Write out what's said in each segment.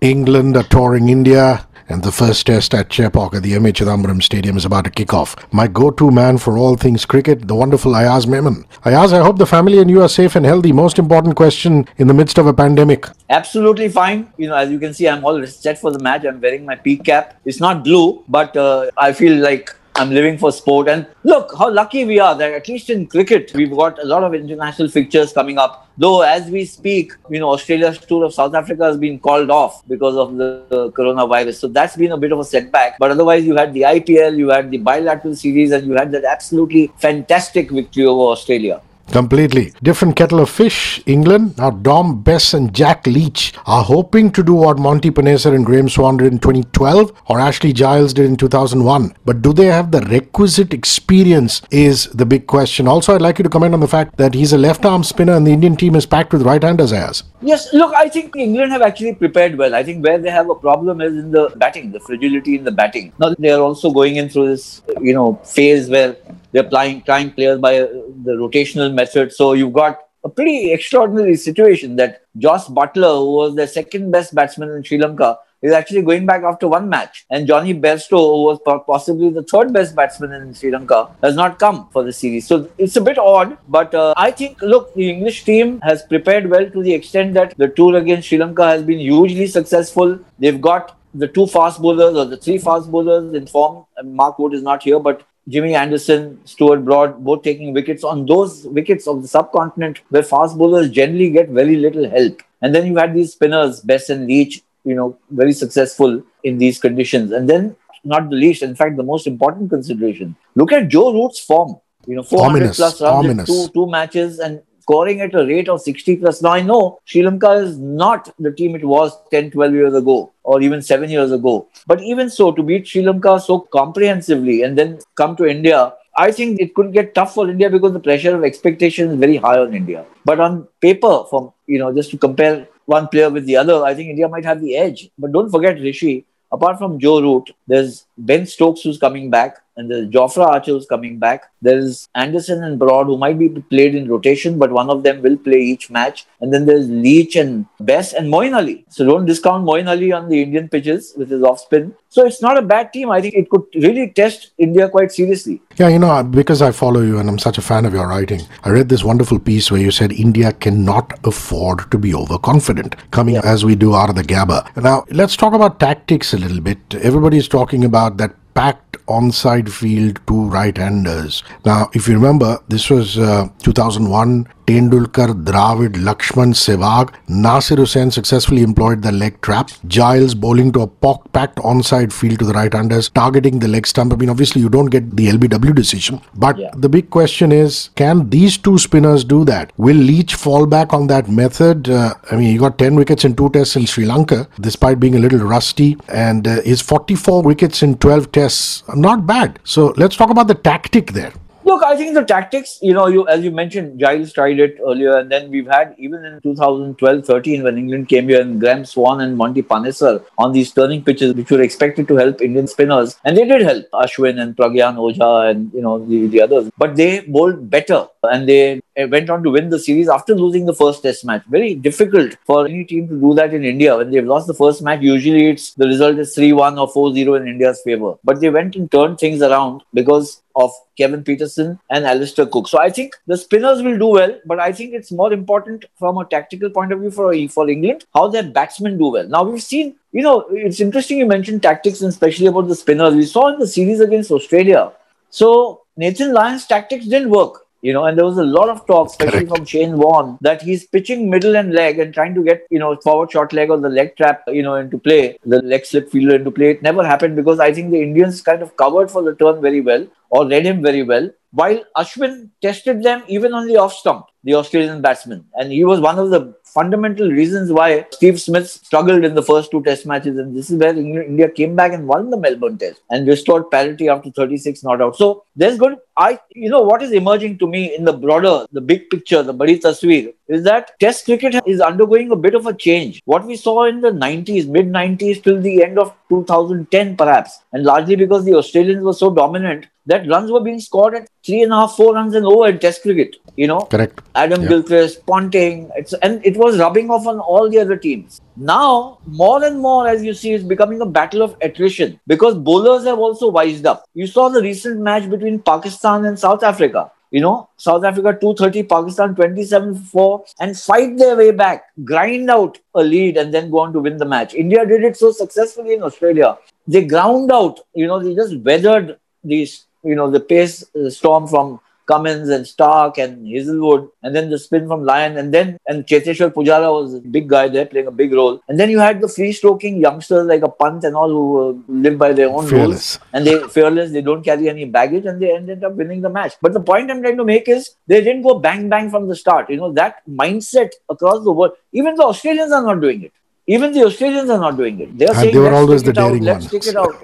England are touring India. And the first test at Chepauk at the MA Chidambaram Stadium is about to kick off. My go-to man for all things cricket, the wonderful Ayaz Memon. Ayaz, I hope the family and you are safe and healthy. Most important question in the midst of a pandemic. Absolutely fine. You know, as you can see, I'm all set for the match. I'm wearing my peak cap. It's not blue, but uh, I feel like I'm living for sport. And look how lucky we are that at least in cricket, we've got a lot of international fixtures coming up. Though, as we speak, you know, Australia's tour of South Africa has been called off because of the, coronavirus. So that's been a bit of a setback. But otherwise, you had the IPL, you had the bilateral series, and you had that absolutely fantastic victory over Australia. Completely. Different kettle of fish. England. Now, Dom Bess and Jack Leach are hoping to do what Monty Panesar and Graeme Swann did in 2012 or Ashley Giles did in 2001. But do they have the requisite experience is the big question. Also, I'd like you to comment on the fact that he's a left arm spinner and the Indian team is packed with right handers as. Yes, look, I think England have actually prepared well. I think where they have a problem is in the batting, the fragility in the batting. Now, they are also going in through this, you know, phase where they're playing, trying players by the rotational method. So you've got a pretty extraordinary situation that Jos Buttler, who was the second best batsman in Sri Lanka, is actually going back after one match. And Jonny Bairstow, who was possibly the third best batsman in Sri Lanka, has not come for the series. So it's a bit odd, but uh, I think, look, the English team has prepared well to the extent that the tour against Sri Lanka has been hugely successful. They've got the two fast bowlers or the three fast bowlers in form. Mark Wood is not here, but Jimmy Anderson, Stuart Broad, both taking wickets on those wickets of the subcontinent where fast bowlers generally get very little help. And then you had these spinners, Bess and Leach, you know, very successful in these conditions. And then, not the least, in fact, the most important consideration. Look at Joe Root's form. You know, 400 ominous, plus runs ominous. in two, two matches, and scoring at a rate of 60 plus. Now, I know Sri Lanka is not the team it was 10, 12 years ago or even seven years ago. But even so, to beat Sri Lanka so comprehensively and then come to India, I think it could get tough for India because the pressure of expectation is very high on India. But on paper, from you know, just to compare one player with the other, I think India might have the edge. But don't forget, Rishi, apart from Joe Root, there's Ben Stokes who's coming back and there's Jofra Archer who's coming back. There's Anderson and Broad who might be played in rotation, but one of them will play each match. And then there's Leach and Bess and Moeen Ali. So don't discount Moeen Ali on the Indian pitches with his off spin. So it's not a bad team. I think it could really test India quite seriously. Yeah, you know, because I follow you and I'm such a fan of your writing, I read this wonderful piece where you said India cannot afford to be overconfident, coming yeah. as we do out of the Gabba. Now, let's talk about tactics a little bit. Everybody's talking about that packed onside field to right-handers. Now, if you remember, this was uh, 2001 Tendulkar, Dravid, Laxman, Sehwag, Nasser Hussain successfully employed the leg trap. Giles bowling to a pock packed onside field to the right-handers, targeting the leg stump. I mean, obviously, you don't get the LBW decision. But yeah. the big question is, can these two spinners do that? Will Leach fall back on that method? Uh, I mean, he got 10 wickets in two tests in Sri Lanka, despite being a little rusty. And uh, his 44 wickets in 12 tests, not bad. So let's talk about the tactic there. Look, I think the tactics, you know, you as you mentioned, Giles tried it earlier, and then we've had even in 2012-13 when England came here and Graeme Swann and Monty Panesar on these turning pitches, which were expected to help Indian spinners, and they did help Ashwin and Pragyan Ojha and you know the, the others, but they bowled better and they Uh, went on to win the series after losing the first test match. Very difficult for any team to do that in India. When they've lost the first match, usually it's the result is 3-1 or 4-0 in India's favor. But they went and turned things around because of Kevin Pietersen and Alastair Cook. So I think the spinners will do well, but I think it's more important from a tactical point of view for, for England, how their batsmen do well. Now we've seen, you know, it's interesting you mentioned tactics and especially about the spinners. We saw in the series against Australia. So Nathan Lyon's tactics didn't work. You know, and there was a lot of talk, especially Correct. from Shane Warne, that he's pitching middle and leg and trying to get, you know, forward short leg or the leg trap, you know, into play, the leg slip fielder into play. It never happened because I think the Indians kind of covered for the turn very well or read him very well while Ashwin tested them even on the off stump, the Australian batsman. And he was one of the fundamental reasons why Steve Smith struggled in the first two test matches. And this is where India came back and won the Melbourne test and restored parity after 36 not out. So there's to, I, you know, what is emerging to me in the broader, the big picture, the Badi Tasveer, is that Test cricket is undergoing a bit of a change. What we saw in the 90s, mid 90s till the end of 2010, perhaps, and largely because the Australians were so dominant that runs were being scored at three and a half, four runs and over in Test cricket. You know, correct. Adam Yeah. Gilchrist, Ponting, it's, and it was rubbing off on all the other teams. Now, more and more, as you see, it's becoming a battle of attrition because bowlers have also wised up. You saw the recent match between Pakistan and South Africa. You know, South Africa 230, Pakistan 27 4, and fight their way back, grind out a lead, and then go on to win the match. India did it so successfully in Australia. They ground out, you know, they just weathered these, you know, the pace uh, storm from Cummins and Starc and Hazlewood, and then the spin from Lyon, and then and Cheteshwar Pujara was a big guy there playing a big role. And then you had the free stroking youngsters like a Pant and all who uh, live by their own rules and they fearless, they don't carry any baggage, and they ended up winning the match. But the point I'm trying to make is they didn't go bang bang from the start. You know that mindset across the world. Even the Australians are not doing it. Even the Australians are not doing it. They are And saying, they were let's always stick the it out, daring let's ones. stick it out.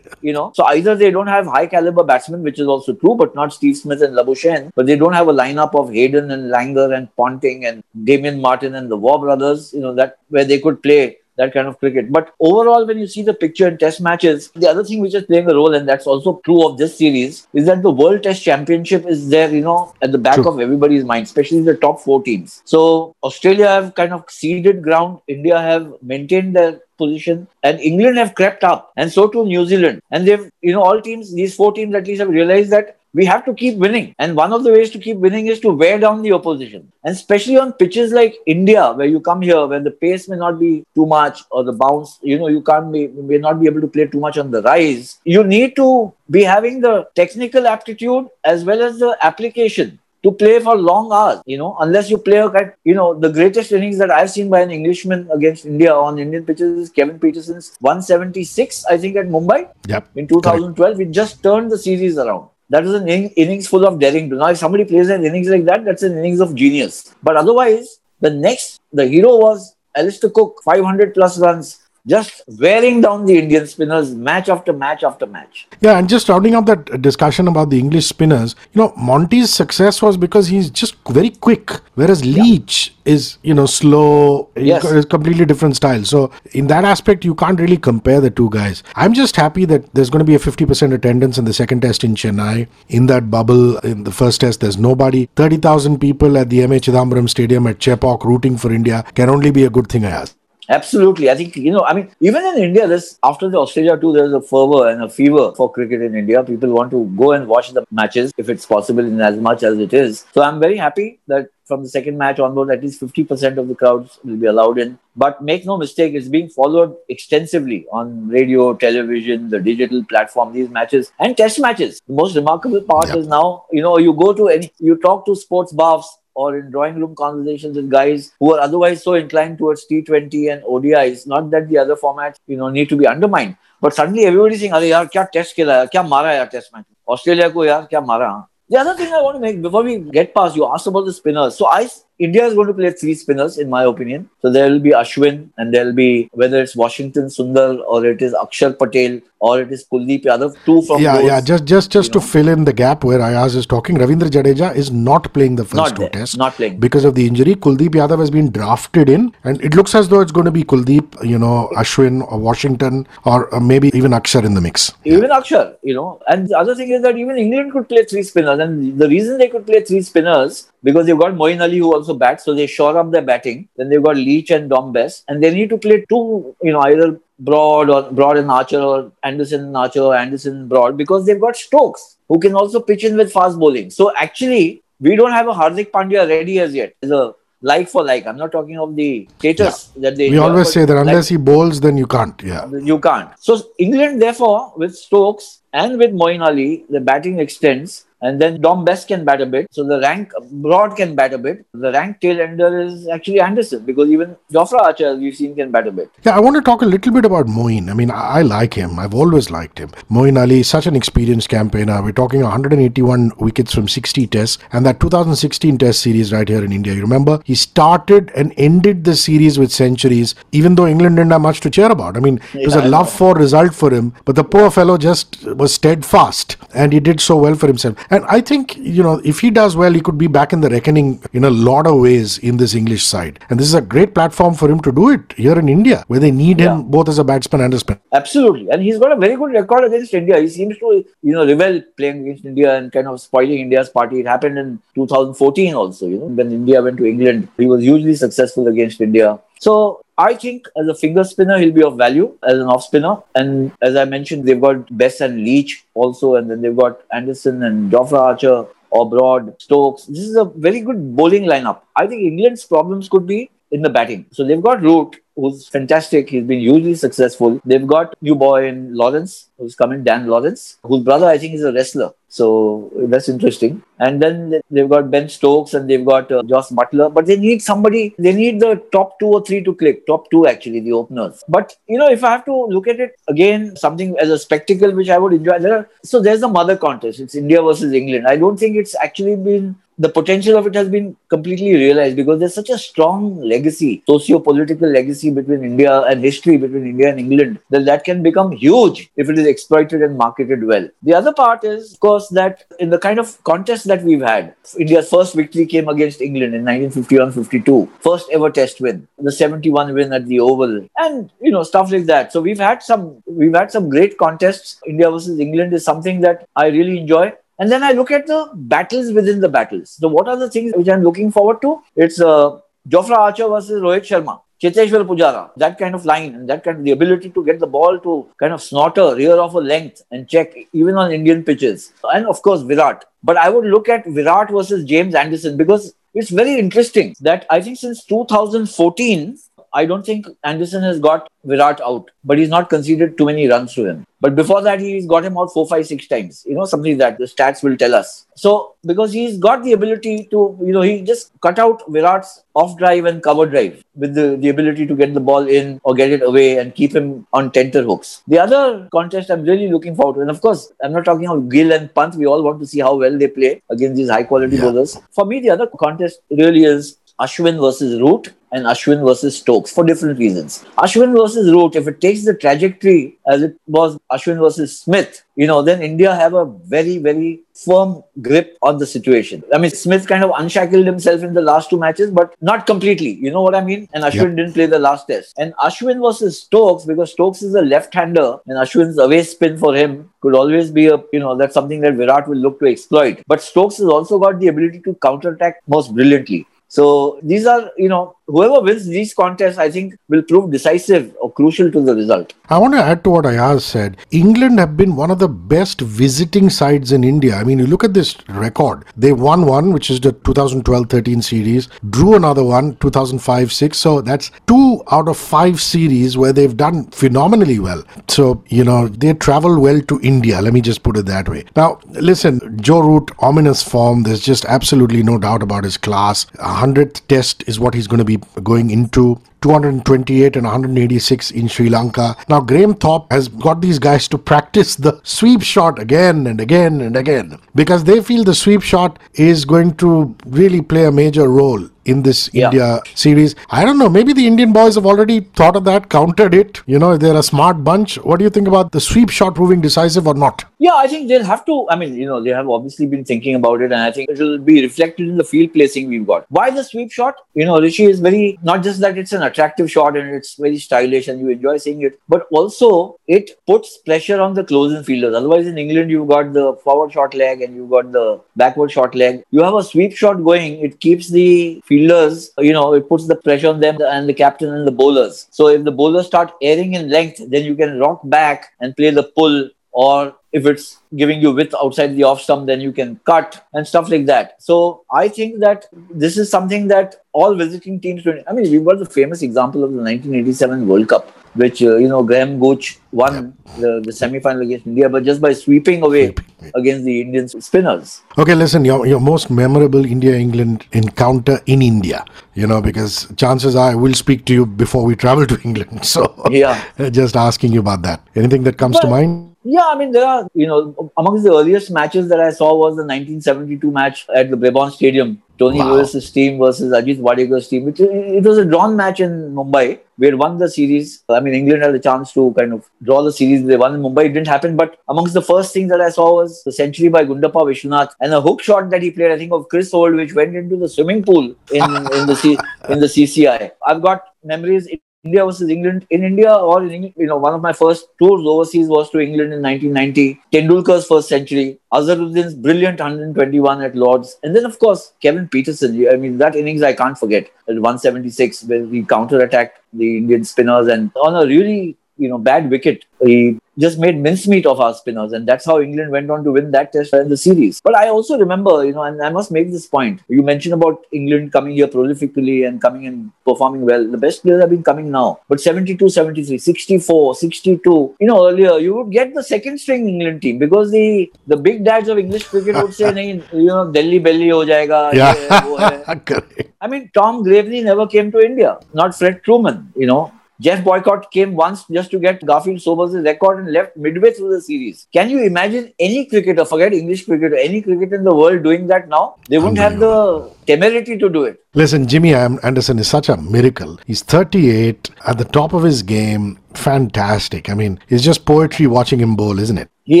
you know, so either they don't have high caliber batsmen, which is also true, but not Steve Smith and Labuschagne, but they don't have a lineup of Hayden and Langer and Ponting and Damien Martyn and the Waugh brothers. You know that where they could play that kind of cricket. But overall, when you see the picture in test matches, the other thing which is playing a role, and that's also true of this series, is that the World Test Championship is there, you know, at the back True. of everybody's mind, especially the top four teams. So Australia have kind of ceded ground, India have maintained their position, and England have crept up, and so too New Zealand. And they've, you know, all teams, these four teams at least have realized that we have to keep winning. And one of the ways to keep winning is to wear down the opposition. And especially on pitches like India, where you come here, where the pace may not be too much or the bounce, you know, you can't be, may not be able to play too much on the rise. You need to be having the technical aptitude as well as the application to play for long hours, you know, unless you play, a kind- you know, the greatest innings that I've seen by an Englishman against India on Indian pitches is Kevin Pietersen's 176, I think, at Mumbai Yep. in 2012. He just turned the series around. That was an in- innings full of daring. Now, if somebody plays an innings like that, that's an innings of genius. But otherwise, the next, the hero was Alastair Cook, 500 plus runs, just wearing down the Indian spinners match after match after match. Yeah, and just rounding up that discussion about the English spinners, you know, Monty's success was because he's just very quick, whereas Leach is, you know, slow. Yes. got completely different style. So, in that aspect, you can't really compare the two guys. I'm just happy that there's going to be a 50% attendance in the second test in Chennai. In that bubble, in the first test, there's nobody. 30,000 people at the MA Chidambaram Stadium at Chepauk rooting for India can only be a good thing, I ask. Absolutely. I think, you know, I mean, even in India, this after the Australia tour, there's a fervor and a fever for cricket in India. People want to go and watch the matches if it's possible in as much as it is. So I'm very happy that from the second match onward, at least 50% of the crowds will be allowed in. But make no mistake, it's being followed extensively on radio, television, the digital platform, these matches and test matches. The most remarkable part is now, you know, you go to any, you talk to sports buffs or in drawing room conversations with guys who are otherwise so inclined towards T20 and ODIs. Not that the other formats, you know, need to be undermined. But suddenly everybody's saying, अरे यार क्या test खेला है क्या मारा है यार test match Australia को यार क्या मारा The other thing I want to make before we get past, you asked about the spinners. So I India is going to play three spinners, in my opinion. So there will be Ashwin, and there will be whether it's Washington Sundar or it is Akshar Patel or it is Kuldeep Yadav, two from yeah, those. yeah. Just, just, just to know. fill in the gap where Ayaz is talking, Ravindra Jadeja is not playing the first Not two there, tests not playing. because of the injury. Kuldeep Yadav has been drafted in, and it looks as though it's going to be Kuldeep, you know, Ashwin or Washington, or uh, maybe even Akshar in the mix. Even Akshar, you know. And the other thing is that even England could play three spinners. And the reason they could play three spinners, because they've got Moeen Ali who also bats, so they shore up their batting. Then they've got Leach and Dom Bess. And they need to play two, you know, either Broad or Broad and Archer or Anderson and Archer or Anderson and Broad, because they've got Stokes who can also pitch in with fast bowling. So actually, we don't have a Hardik Pandya ready as yet. As a like for like. I'm not talking of the status that they We always say that like- unless he bowls, then you can't. Yeah. you can't. So England, therefore, with Stokes and with Moeen Ali, the batting extends, and then Dom Bess can bat a bit. So the rank Broad can bat a bit. The rank tail ender is actually Anderson because even Jofra Archer, as we've seen, can bat a bit. Yeah, I want to talk a little bit about Moeen. I mean, I, like him. I've always liked him. Moeen Ali is such an experienced campaigner. We're talking 181 wickets from 60 tests and that 2016 test series right here in India. You remember? He started and ended the series with centuries, even though England didn't have much to cheer about. I mean, it was a love for result for him, but the poor fellow just was steadfast and he did so well for himself. And I think, you know, if he does well, he could be back in the reckoning in a lot of ways in this English side. And this is a great platform for him to do it here in India, where they need Yeah. him both as a batsman and a spinner. Absolutely. And he's got a very good record against India. He seems to, you know, revel playing against India and kind of spoiling India's party. It happened in 2014 also, you know, when India went to England. He was hugely successful against India. So I think as a finger spinner, he'll be of value as an off spinner. And as I mentioned, they've got Bess and Leach also, and then they've got Anderson and Jofra Archer or Broad, Stokes. This is a very good bowling lineup. I think England's problems could be in the batting. So they've got Root, who's fantastic. He's been hugely successful. They've got new boy in Lawrence, who's coming, Dan Lawrence, whose brother I think is a wrestler. So that's interesting. And then they've got Ben Stokes and they've got uh, Jos Buttler. But they need somebody, they need the top two or three to click. Top two, actually, the openers. But, you know, if I have to look at it again, something as a spectacle which I would enjoy, there are, so there's a mother contest. It's India versus England. I don't think it's actually been the potential of it has been completely realized because there's such a strong legacy, socio-political legacy between India and history between India and England that that can become huge if it is exploited and marketed well. The other part is, of course, that in the kind of contest that we've had, India's first victory came against England in 1951-52, first ever Test win, the 71 win at the Oval, and you know stuff like that. So we've had some, we've had some great contests. India versus England is something that I really enjoy. And then I look at the battles within the battles. So what are the things which I'm looking forward to? It's uh, Jofra Archer versus Rohit Sharma. Cheteshwar Pujara, that kind of line and that kind of the ability to get the ball to kind of snorter, rear off a length and check even on Indian pitches. And of course, Virat. But I would look at Virat versus James Anderson because it's very interesting that I think since 2014, I don't think Anderson has got Virat out, but he's not conceded too many runs to him. But before that, he's got him out four, five, six times. You know, something that the stats will tell us. So, because he's got the ability to, you know, he just cut out Virat's off drive and cover drive with the, the ability to get the ball in or get it away and keep him on tenter hooks. The other contest I'm really looking forward to, and of course, I'm not talking about Gill and Pant. We all want to see how well they play against these high quality Yeah. bowlers. For me, the other contest really is Ashwin versus Root and Ashwin versus Stokes for different reasons. Ashwin versus Root, if it takes the trajectory as it was Ashwin versus Smith, you know, then India have a very, very firm grip on the situation. I mean, Smith kind of unshackled himself in the last two matches, but not completely. You know what I mean? And Ashwin didn't play the last test. And Ashwin versus Stokes, because Stokes is a left-hander and Ashwin's away spin for him could always be a, you know, that's something that Virat will look to exploit. But Stokes has also got the ability to counterattack most brilliantly. So these are, you know, whoever wins these contests, I think, will prove decisive or crucial to the result. I want to add to what Ayaz said. England have been one of the best visiting sides in India. I mean, you look at this record. They won one, which is the 2012-13 series, drew another one, 2005-6. So that's two out of five series where they've done phenomenally well. So, you know, they travel well to India. Let me just put it that way. Now, listen, Joe Root, ominous form. There's just absolutely no doubt about his class. Hundredth test is what he's going to be going into. 228 and 186 in Sri Lanka. Now, Graham Thorpe has got these guys to practice the sweep shot again and again and again because they feel the sweep shot is going to really play a major role in this Yeah. India series. I don't know, maybe the Indian boys have already thought of that, countered it. You know, they're a smart bunch. What do you think about the sweep shot proving decisive or not? Yeah, I think they'll have to. I mean, you know, they have obviously been thinking about it, and I think it will be reflected in the field placing we've got. Why the sweep shot? You know, Rishi is very not just that it's an attractive shot and it's very stylish and you enjoy seeing it, but also it puts pressure on the closing fielders. Otherwise, in England, you've got the forward shot leg and you've got the backward shot leg. You have a sweep shot going, it keeps the fielders, you know, it puts the pressure on them and the captain and the bowlers. So if the bowlers start airing in length, then you can rock back and play the pull or if it's giving you width outside the off stump, then you can cut and stuff like that. So I think that this is something that all visiting teams. I mean, we've got the famous example of the 1987 World Cup, which uh, you know Graham Gooch won the, the semi-final against India, but just by sweeping away against the Indian spinners. Okay, listen, your, your most memorable India England encounter in India, you know, because chances are I will speak to you before we travel to England. So, Yeah. just asking you about that. Anything that comes to mind? Yeah, I mean, there are, you know, amongst the earliest matches that I saw was the 1972 match at the Brabourne Stadium Tony Wow. Lewis's team versus Ajit Wadekar's team. It, it was a drawn match in Mumbai. We had won the series. I mean, England had a chance to kind of draw the series. They won in Mumbai. It didn't happen. But amongst the first things that I saw was the century by Gundappa Vishwanath and a hook shot that he played, I think, of Chris Holt, which went into the swimming pool in, in the C, in the CCI. I've got memories. India versus England in India or in you know, one of my first tours overseas was to England in 1990. Tendulkar's first century, Azharuddin's brilliant 121 at Lords, and then of course Kevin Pietersen. I mean that innings I can't forget at 176 where he counter-attacked the Indian spinners and on a really you know bad wicket he just made mincemeat of our spinners and that's how England went on to win that test and the series. But I also remember, you know, and I must make this point. You mentioned about England coming here prolifically and coming and performing well. The best players have been coming now. But 72, 73, 64, 62, you know, earlier you would get the second string England team because the the big dads of English cricket would say, "Nahin, you know, Delhi belly ho jayega. ye hai, wo hai." Yeah. I mean, Tom Graveney never came to India, not Fred Trueman, you know. Geoff Boycott came once just to get Garfield Sobers' record and left midway through the series. Can you imagine any cricketer, forget English cricketer, any cricketer in the world doing that now? They wouldn't have the temerity to do it. Listen, Jimmy Anderson is such a miracle. He's 38, at the top of his game, fantastic. I mean, it's just poetry watching him bowl, isn't it? He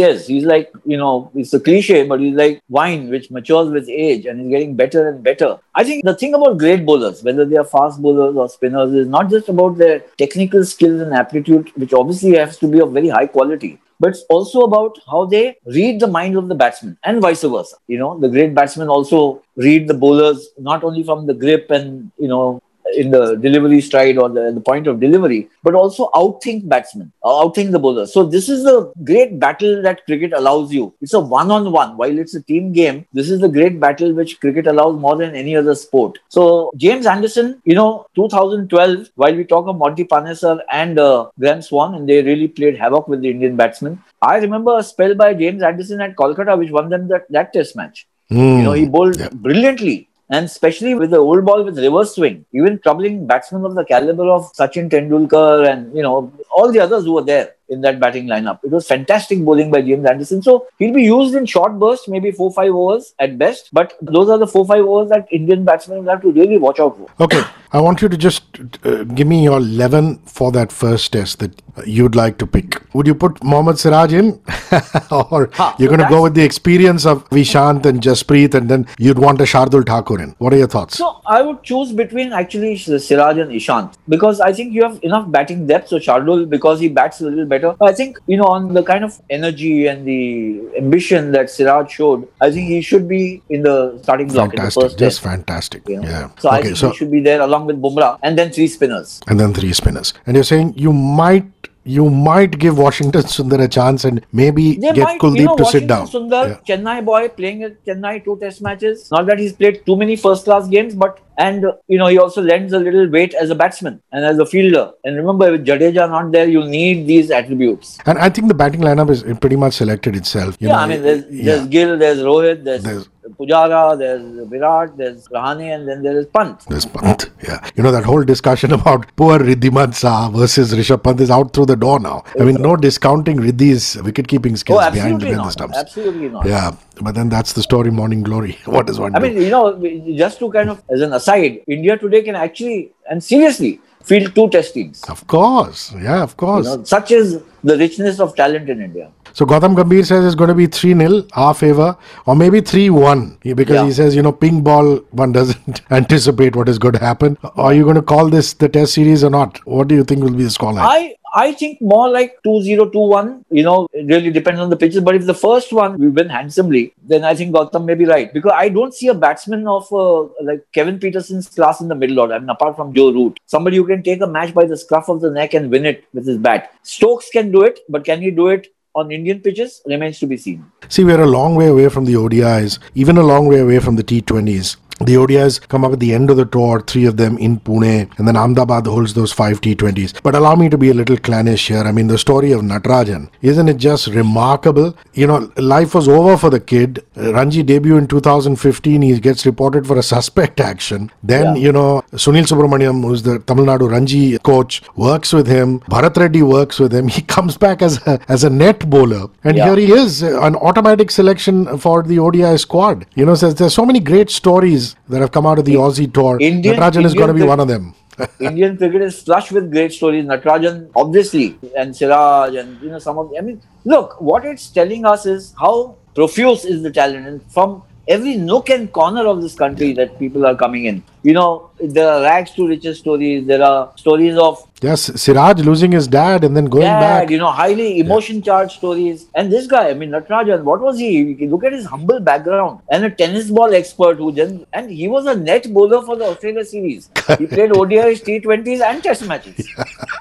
is. He's like, you know, it's a cliche, but he's like wine which matures with age and is getting better and better. I think the thing about great bowlers, whether they are fast bowlers or spinners, is not just about their technical skills and aptitude, which obviously has to be of very high quality, but it's also about how they read the mind of the batsman and vice versa. You know, the great batsmen also read the bowlers not only from the grip and, you know, in the delivery stride or the, the point of delivery, but also outthink batsmen, uh, outthink the bowler. So this is the great battle that cricket allows you. It's a one-on-one. While it's a team game, this is the great battle which cricket allows more than any other sport. So James Anderson, you know, 2012, while we talk of Monty Panesar and uh, Graeme Swann, and they really played havoc with the Indian batsmen. I remember a spell by James Anderson at Kolkata, which won them that, that test match. You know, he bowled Yeah. brilliantly. And especially with the old ball with reverse swing, even troubling batsmen of the caliber of Sachin Tendulkar and, you know, all the others who were there in that batting lineup. It was fantastic bowling by James Anderson. So he'll be used in short bursts, maybe four, five overs at best. But those are the four, five overs that Indian batsmen will have to really watch out for. Okay, I want you to just uh, give me your 11 for that first test that uh, you'd like to pick. Would you put Mohammad Siraj in? or Ha, you're so going to go with the experience of Ishant and Jasprit and then you'd want a Shardul Thakur in? What are your thoughts? So I would choose between actually Siraj and Ishant because I think you have enough batting depth. So Shardul, because he bats a little better, I think you know on the kind of energy and the ambition that Siraj showed, I think he should be in the starting block in the fantastic, first just test. fantastic. you know. Yeah. So I think so he should be there along with Bumrah and then three spinners. and then three spinners. And you're saying you might you might give Washington Sundar a chance and maybe They get might, Kuldeep you know, to sit Washington down. Sundar, Yeah. Chennai boy playing at Chennai two test matches. Not that he's played too many first class games, but and you know he also lends a little weight as a batsman and as a fielder. And remember, with Jadeja not there, you need these attributes. And I think the batting lineup is pretty much selected itself. You yeah, know, I mean, there's, yeah. there's Gill, there's Rohit, there's, There's- Pujara, there's Virat, there's Rahane, and then there is Pant. This Pant, yeah. You know, that whole discussion about poor Wriddhiman Saha versus Rishabh Pant is out through the door now. I mean, no discounting Riddhi's wicket keeping skills Oh, behind, the stumps. Absolutely not. Yeah, but then that's the story, Morning Glory. What is one I do? mean, you know, just to kind of, as an aside, India today can actually, and seriously, field two test teams. of course, yeah, of You course. know, such is the richness of talent in India. So Gautam Gambhir says it's going to be 3 0, our favor, or maybe 3 1. Because Yeah. he says, you know, ping ball, one doesn't anticipate what is going to happen. Are you going to call this the test series or not? What do you think will be the scoreline? I I think more like 2-0, 2-1. You know, it really depends on the pitches. But if the first one we win handsomely, then I think Gautam may be right. Because I don't see a batsman of uh, like Kevin Pietersen's class in the middle order. I mean, apart from Joe Root. Somebody who can take a match by the scruff of the neck and win it with his bat. Stokes can do it, but can he do it on Indian pitches? Remains to be seen. See, we're a long way away from the ODIs, even a long way away from the T20s. The ODIs come up at the end of the tour, three of them in Pune, and then Ahmedabad holds those five T20s. But allow me to be a little clannish here. I mean, the story of Natarajan, isn't it just remarkable? You know, life was over for the kid. Ranji debut in 2015, he gets reported for a suspect action. Then, Yeah. you know, Sunil Subramaniam, who's the Tamil Nadu Ranji coach, works with him. Bharat Reddy works with him. He comes back as a, as a net bowler. And Yeah. here he is, an automatic selection for the ODI squad. You know, so there's so many great stories guys that have come out of the Aussie tour. Indian- Natarajan is going to be one of them. Indian cricket is flush with great stories. Natarajan, obviously, and Siraj, and you know some of. I mean, look, what it's telling us is how profuse is the talent, and from every nook and corner of this country that people are coming in. You know, there are rags to riches stories. There are stories of Yes, Siraj losing his dad and then going dad, back. you know, highly emotion charged stories. And this guy, I mean, Natarajan, what was he? Look at his humble background and a tennis ball expert who then, and he was a net bowler for the Australia series. He played ODIs, T20s, and Test matches.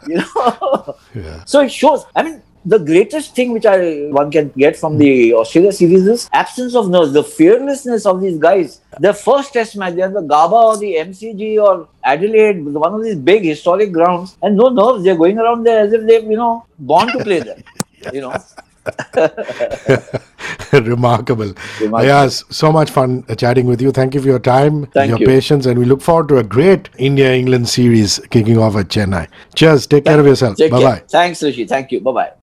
You know, Yeah. so it shows. I mean, the greatest thing which I one can get from the Australia series is absence of nerves, the fearlessness of these guys. Their first test match, they're the Gabba or the MCG or Adelaide, one of these big historic grounds, and no nerves. They're going around there as if they've, you know, born to play there. You know. Remarkable. Remarkable. Yes, so much fun uh, chatting with you. Thank you for your time, Thank your you. patience, and we look forward to a great India England series kicking off at Chennai. Cheers. Take care of yourself. Bye bye. Thanks, Rishi. Thank you. Bye bye.